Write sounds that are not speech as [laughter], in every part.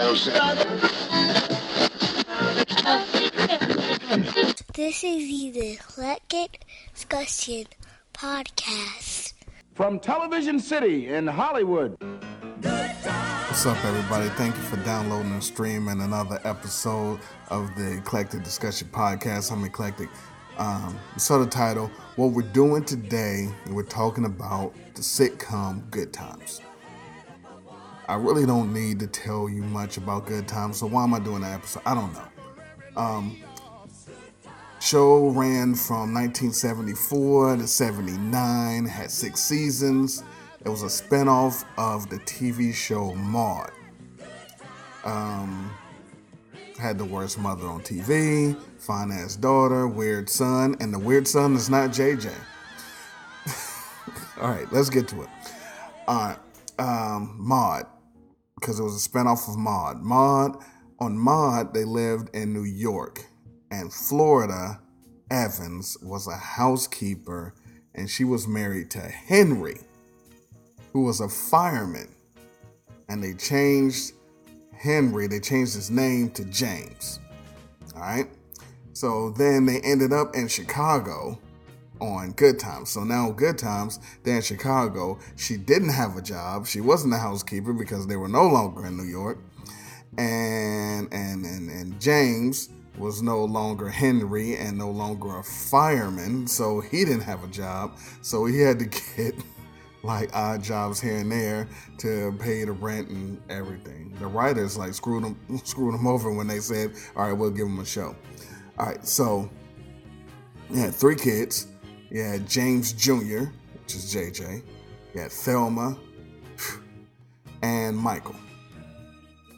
This is the Eclectic Discussion Podcast. From Television City in Hollywood. What's up, everybody? Thank you for downloading and streaming another episode of the Eclectic Discussion Podcast. I'm Eclectic. Um, so the title, what we're doing today, we're talking about the sitcom Good Times. I really don't need to tell you much about Good Times, so why am I doing that episode? I don't know. Um, show ran from 1974 to 79, had six seasons. It was a spinoff of the TV show Maude. Um, had the worst mother on TV, fine ass daughter, weird son, and the weird son is not JJ. [laughs] All right, let's get to it. All right, um, Maude, because it was a spinoff of Maude. Maude, on Maude, they lived in New York, and Florida Evans was a housekeeper, and she was married to Henry, who was a fireman. And they changed Henry, they changed his name to James. All right. So then they ended up in Chicago on Good Times. So now Good Times, they're in Chicago. She didn't have a job. She wasn't a housekeeper because they were no longer in New York. And and and, and James was no longer Henry and no longer a fireman, so he didn't have a job. So he had to [laughs] get like odd jobs here and there to pay the rent and everything. The writers like screwed them [laughs] screwed him over when they said, "All right, we'll give him a show." All right, so you had three kids. You had James Jr., which is JJ. You had Thelma and Michael.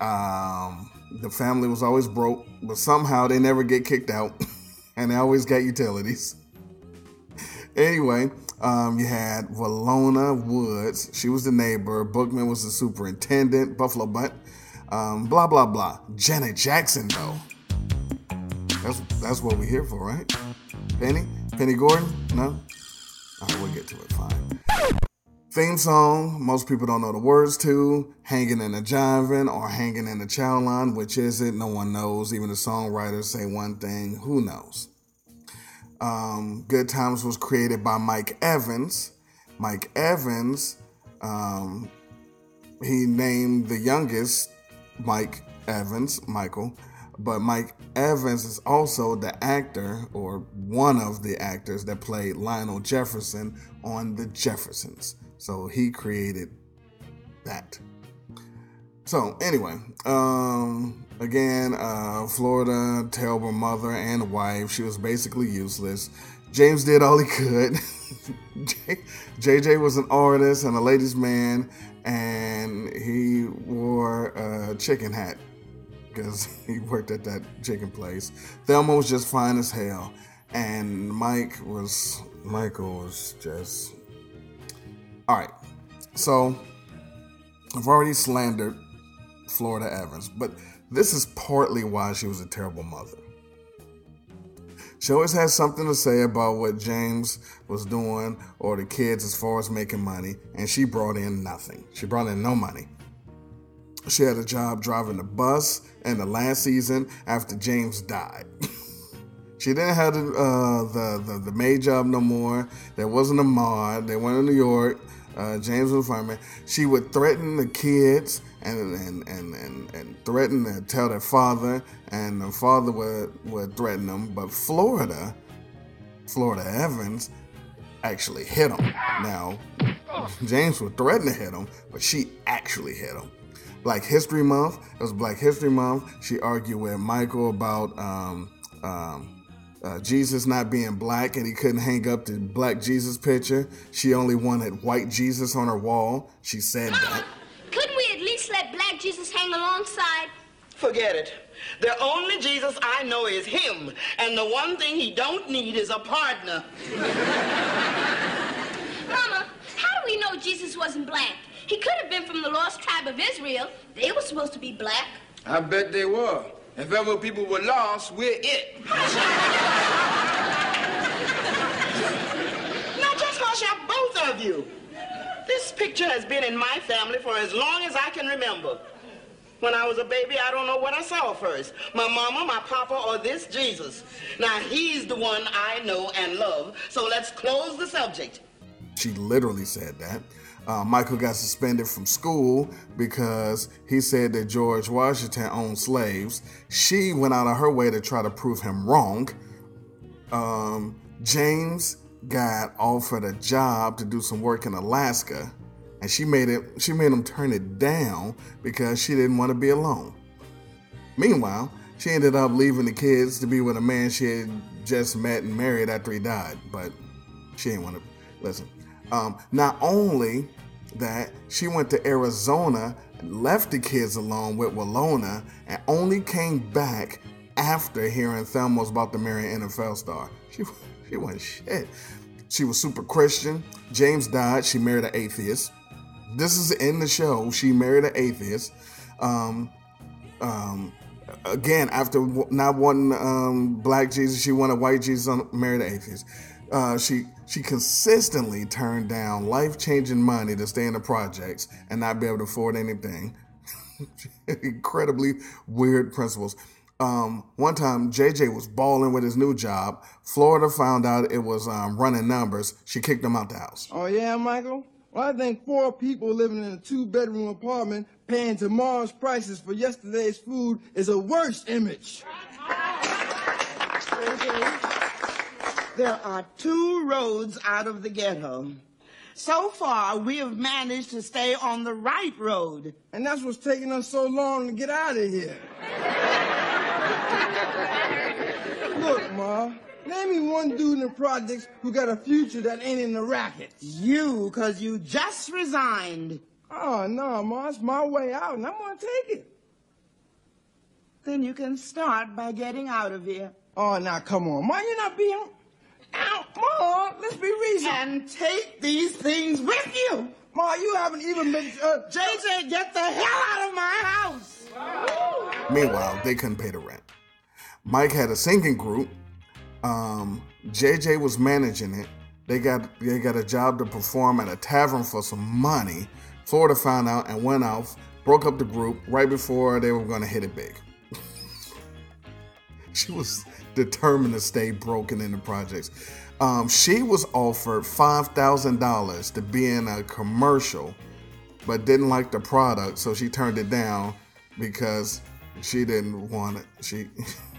Um, the family was always broke, but somehow they never get kicked out, [laughs] and they always got utilities. Anyway, um, you had Willona Woods. She was the neighbor. Bookman was the superintendent. Buffalo Butt. Um, blah blah blah. Janet Jackson though. That's that's what we're here for, right? Penny? Penny Gordon? No? Right, we'll get to it. Fine. Theme song, most people don't know the words to. Hanging in the Jiving or Hanging in the Chow Line, which is it? No one knows. Even the songwriters say one thing. Who knows? Um, Good Times was created by Mike Evans. Mike Evans, um, he named the youngest Mike Evans, Michael, but Mike Evans is also the actor or one of the actors that played Lionel Jefferson on The Jeffersons. So he created that. So anyway, um, again, uh, Florida, terrible mother and wife. She was basically useless. James did all he could. [laughs] JJ was an artist and a ladies' man, and he wore a chicken hat because [laughs] he worked at that chicken place. Thelma was just fine as hell, and Mike was Michael was just all right. So I've already slandered Florida Evans, but this is partly why she was a terrible mother. She always had something to say about what James was doing or the kids as far as making money, and she brought in nothing. She brought in no money. She had a job driving the bus in the last season after James died. [laughs] she didn't have the, uh, the, the, the maid job no more. There wasn't a Maude. They went to New York. Uh, James was a fireman. She would threaten the kids and and, and, and, and threaten to tell their father, and the father would, would threaten them. But Florida, Florida Evans, actually hit him. Now, James would threaten to hit him, but she actually hit him. Black History Month. It was Black History Month. She argued with Michael about um, um, uh, Jesus not being black and he couldn't hang up the black Jesus picture. She only wanted white Jesus on her wall. She said that. Couldn't we at least let black Jesus hang alongside? Forget it. The only Jesus I know is him, and the one thing he don't need is a partner. [laughs] Mama, how do we know Jesus wasn't black? He could have been from the lost tribe of Israel. They were supposed to be black. I bet they were. If ever people were lost, we're it. Now just hush up, both of you. This picture has been in my family for as long as I can remember. When I was a baby, I don't know what I saw first. My mama, my papa, or this Jesus. Now, he's the one I know and love. So let's close the subject. She literally said that. Uh, Michael got suspended from school because he said that George Washington owned slaves. She went out of her way to try to prove him wrong. Um, James got offered a job to do some work in Alaska, and she made it. She made him turn it down because she didn't want to be alone. Meanwhile, she ended up leaving the kids to be with a man she had just met and married after he died. But she didn't want to listen. Um, not only that, she went to Arizona, left the kids alone with Willona, and only came back after hearing Thelma was about to marry an NFL star. She, [laughs] she wasn't shit. She was super Christian. James died. She married an atheist. This is in the show. She married an atheist. Um, um, again, after not wanting um, black Jesus, she wanted white Jesus, married an atheist. Uh, she she consistently turned down life changing money to stay in the projects and not be able to afford anything. [laughs] Incredibly weird principles. Um, one time, JJ was balling with his new job. Florida found out it was um, running numbers. She kicked him out the house. Oh, yeah, Michael? Well, I think four people living in a two bedroom apartment paying tomorrow's prices for yesterday's food is a worse image. There are two roads out of the ghetto. So far, we have managed to stay on the right road. And that's what's taking us so long to get out of here. [laughs] Look, Ma, name me one dude in the projects who got a future that ain't in the racket. You, because you just resigned. Oh, no, Ma, it's my way out, and I'm gonna take it. Then you can start by getting out of here. Oh, now, come on. Ma, you're not being... Ow, Ma, let's be reasonable. And take these things with you. Ma, you haven't even been... Uh, JJ, get the hell out of my house! Meanwhile, they couldn't pay the rent. Mike had a singing group. Um, JJ was managing it. They got they got a job to perform at a tavern for some money. Florida found out and went off, broke up the group right before they were going to hit it big. She was determined to stay broken in the projects. Um, she was offered five thousand dollars to be in a commercial, but didn't like the product, so she turned it down because she didn't want it. She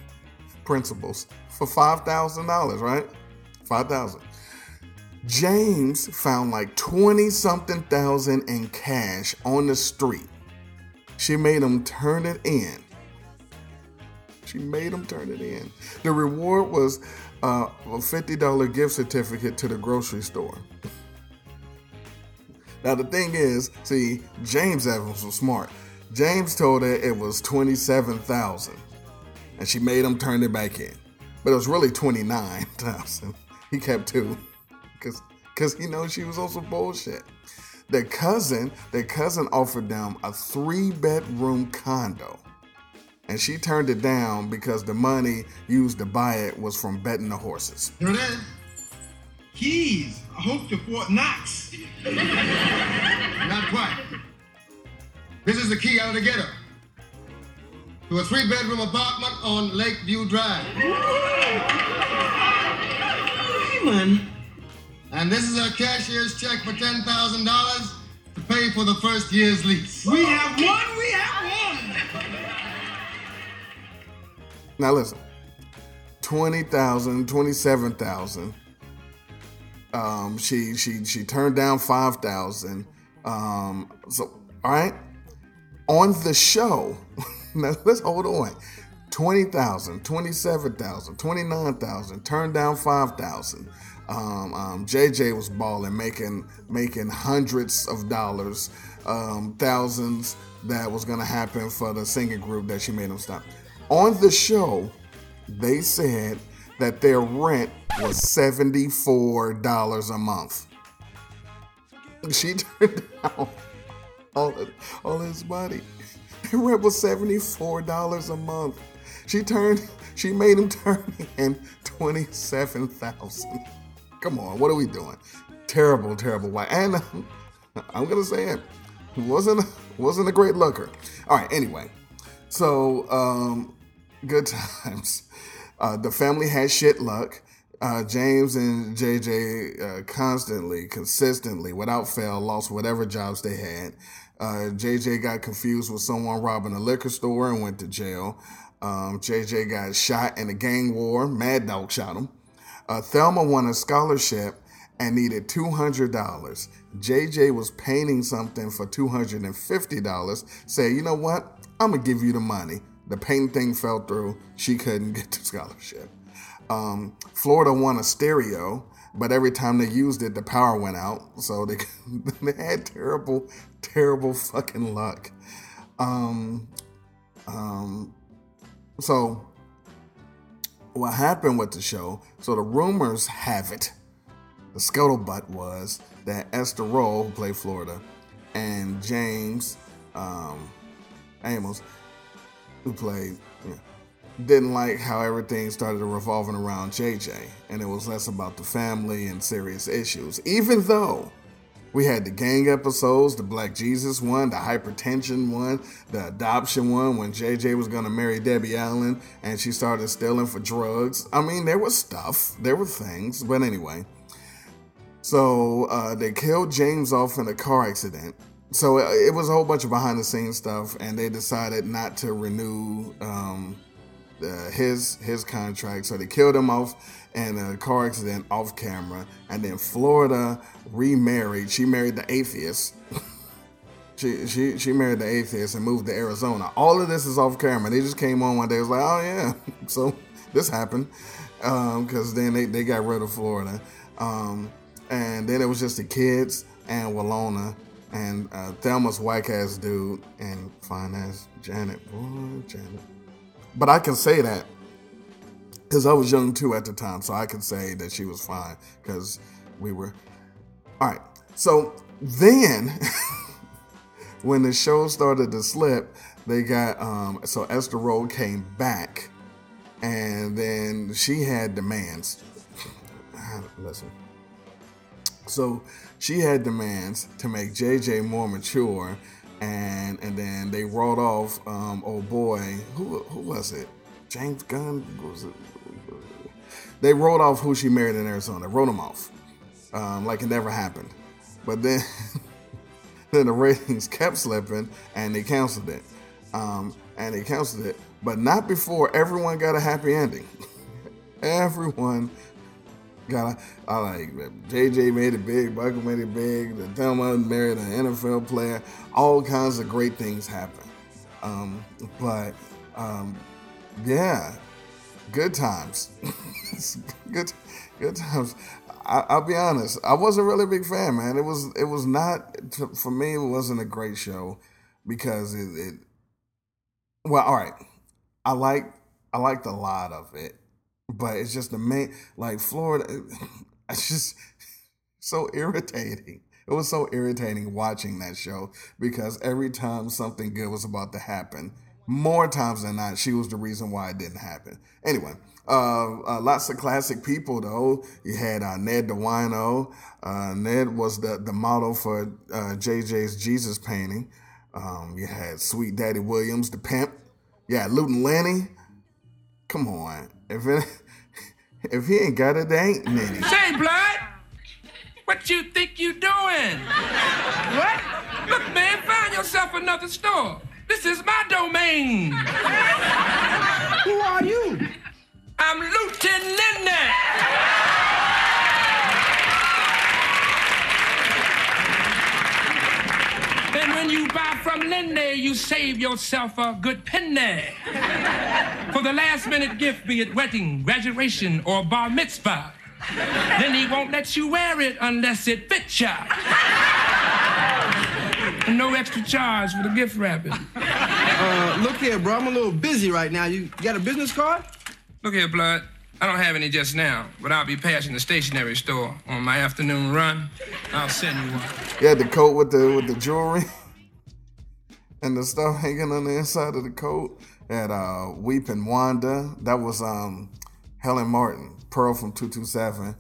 [laughs] principles for five thousand dollars, right? Five thousand. James found like twenty something thousand in cash on the street. She made him turn it in. She made him turn it in. The reward was uh, a $50 gift certificate to the grocery store. now, the thing is, see, James Evans was smart. James told her it was 27000 and she made him turn it back in. But it was really 29000 [laughs] He kept two because he knows she was also bullshit. Their cousin, their cousin offered them a three bedroom condo and she turned it down because the money used to buy it was from betting the horses. You know that? Keys. I hope to Fort Knox. Not quite. This is the key out of the ghetto to a three bedroom apartment on Lakeview Drive. Raymond. And this is a cashier's check for $10,000 to pay for the first year's lease. We have one, we have Now listen, 20,000, 27,000. Um, she she she turned down 5,000. Um, so all right. On the show, [laughs] now let's hold on. 20,000, 27,000, 29,000, turned down 5,000. Um, um, JJ was balling, making making hundreds of dollars, um, thousands that was gonna happen for the singing group that she made them stop. On the show, they said that their rent was $74 a month. She [laughs] turned down all, all his money. Their rent was $74 a month. She turned, she made him [laughs] turn in 27000 Come on, what are we doing? Terrible, terrible wife. And [laughs] I'm gonna say it, wasn't wasn't a great looker. All right, anyway. So, um, good [laughs] times. Uh, the family had shit luck. Uh, James and JJ uh, constantly, consistently, without fail, lost whatever jobs they had. Uh, JJ got confused with someone robbing a liquor store and went to jail. Um, JJ got shot in a gang war. Mad Dog shot him. Uh, Thelma won a scholarship and needed $200. JJ was painting something for $250. say, you know what? I'm to give you the money. The painting thing fell through. She couldn't get the scholarship. Um, Florida won a stereo, but every time they used it, the power went out. So they, [laughs] they had terrible, terrible fucking luck. Um, um, so what happened with the show? So the rumors have it, the scuttlebutt was that Esther Rolle, who played Florida, and James um, Amos, who played, yeah, didn't like how everything started revolving around JJ, and it was less about the family and serious issues. Even though we had the gang episodes, the Black Jesus one, the hypertension one, the adoption one when JJ was gonna marry Debbie Allen and she started stealing for drugs. I mean, there was stuff, there were things, but anyway. So uh, they killed James off in a car accident. So it, it was a whole bunch of behind the scenes stuff, and they decided not to renew um, uh, his his contract. So they killed him off in a car accident off camera. And then Florida remarried. She married the atheist. [laughs] she, she she married the atheist and moved to Arizona. All of this is off camera. They just came on one day. It was like, oh yeah, [laughs] so this happened because um, then they, they got rid of Florida. Um, and then it was just the kids and Willona and uh, Thelma's whack ass dude and fine ass Janet. Boy, Janet. But I can say that because I was young too at the time, so I could say that she was fine because we were. All right. So then, [laughs] when the show started to slip, they got um, so Esther Rolle came back, and then she had demands. [sighs] Listen. So she had demands to make JJ more mature, and and then they wrote off um, oh boy, who who was it? James Gunn was it? They wrote off who she married in Arizona. Wrote them off, um, like it never happened. But then, [laughs] then the ratings kept slipping, and they canceled it. Um, and they canceled it, but not before everyone got a happy ending. [laughs] everyone got a, I like JJ made it big, Michael made it big, the Thelma married an NFL player, all kinds of great things happen. Um, but um, yeah, good times. [laughs] good, good times. I, will be honest. I wasn't really a big fan, man. It was, it was not for me. It wasn't a great show because it. it well, all right. I like, I liked a lot of it, but it's just the main, like Florida. [laughs] It's just so irritating. It was so irritating watching that show because every time something good was about to happen, more times than not, she was the reason why it didn't happen. Anyway, uh, uh, lots of classic people though. You had uh, Ned the Wino. Uh, Ned was the, the model for JJ's uh, Jesus painting. Um, you had Sweet Daddy Williams, the pimp. Yeah, Luton Lenny. Come on, if it, [laughs] if he ain't got it, they ain't many. Say, blood, what you think you doing? what? Look, man, find yourself another store. This is my domain. Who are you? I'm Luton Lenny. And when you buy from Lenny, you save yourself a good penny. For the last minute gift, be it wedding, graduation, or bar mitzvah. Then he won't let you wear it unless it fits ya. And no extra charge for the gift wrapping. Uh, look here, bro. I'm a little busy right now. You got a business card? Look here, Blood. I don't have any just now, but I'll be passing the stationery store on my afternoon run. I'll send you one. Yeah, the coat with the with the jewelry [laughs] and the stuff hanging on the inside of the coat. At uh, Weeping Wanda, that was um, Helen Martin, Pearl from Two Two Seven.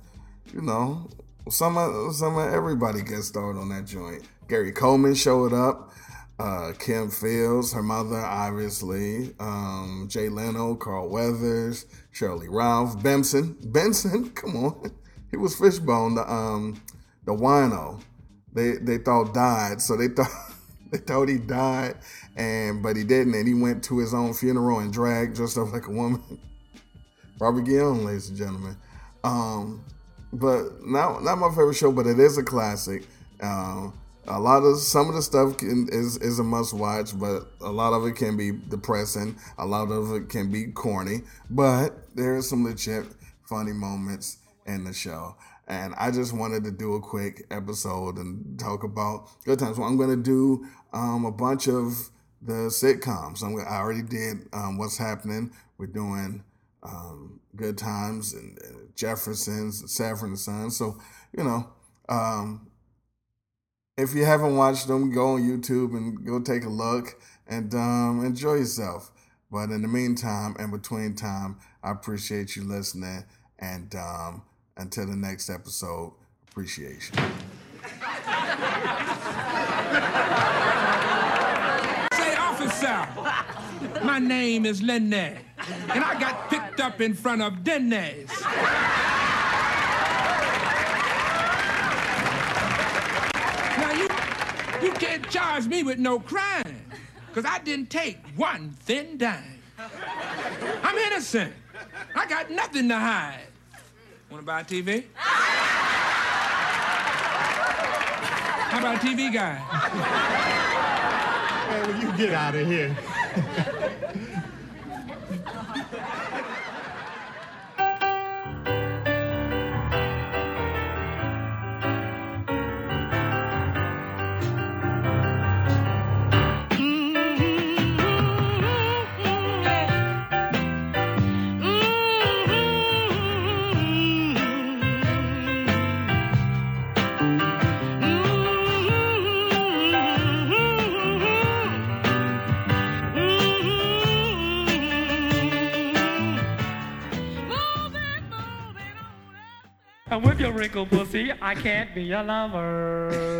You know, some of some of everybody gets started on that joint. Gary Coleman showed up. Uh, Kim Fields, her mother, obviously, um, Jay Leno, Carl Weathers, Sheryl Lee Ralph, Benson, Benson, [laughs] come on, he was Fishbone, the um, the wino. They they thought died, so they thought [laughs] they thought he died, and but he didn't, and he went to his own funeral and dragged dressed [laughs] up like a woman. Robert Guillaume, ladies and gentlemen. Um, but not not my favorite show, but it is a classic. Um, a lot of some of the stuff can, is is a must watch, but a lot of it can be depressing. A lot of it can be corny, but there are some legit funny moments in the show. And I just wanted to do a quick episode and talk about good times. Well, I'm going to do um, a bunch of the sitcoms. I'm, i already did um, what's happening. We're doing um, Good Times and, and Jeffersons, Sanford and Son. So you know, um, if you haven't watched them, go on YouTube and go take a look and um, enjoy yourself. But in the meantime and between time, I appreciate you listening. And um, until the next episode, appreciation. Say, officer, my name is Lenny, and I got picked up in front of Denny's. You can't charge me with no crime, because I didn't take one thin dime. I'm innocent. I got nothing to hide. Want to buy a TV? How about a TV guy? Hey, will you get out of here? [laughs] Wrinkled pussy, I can't be your lover.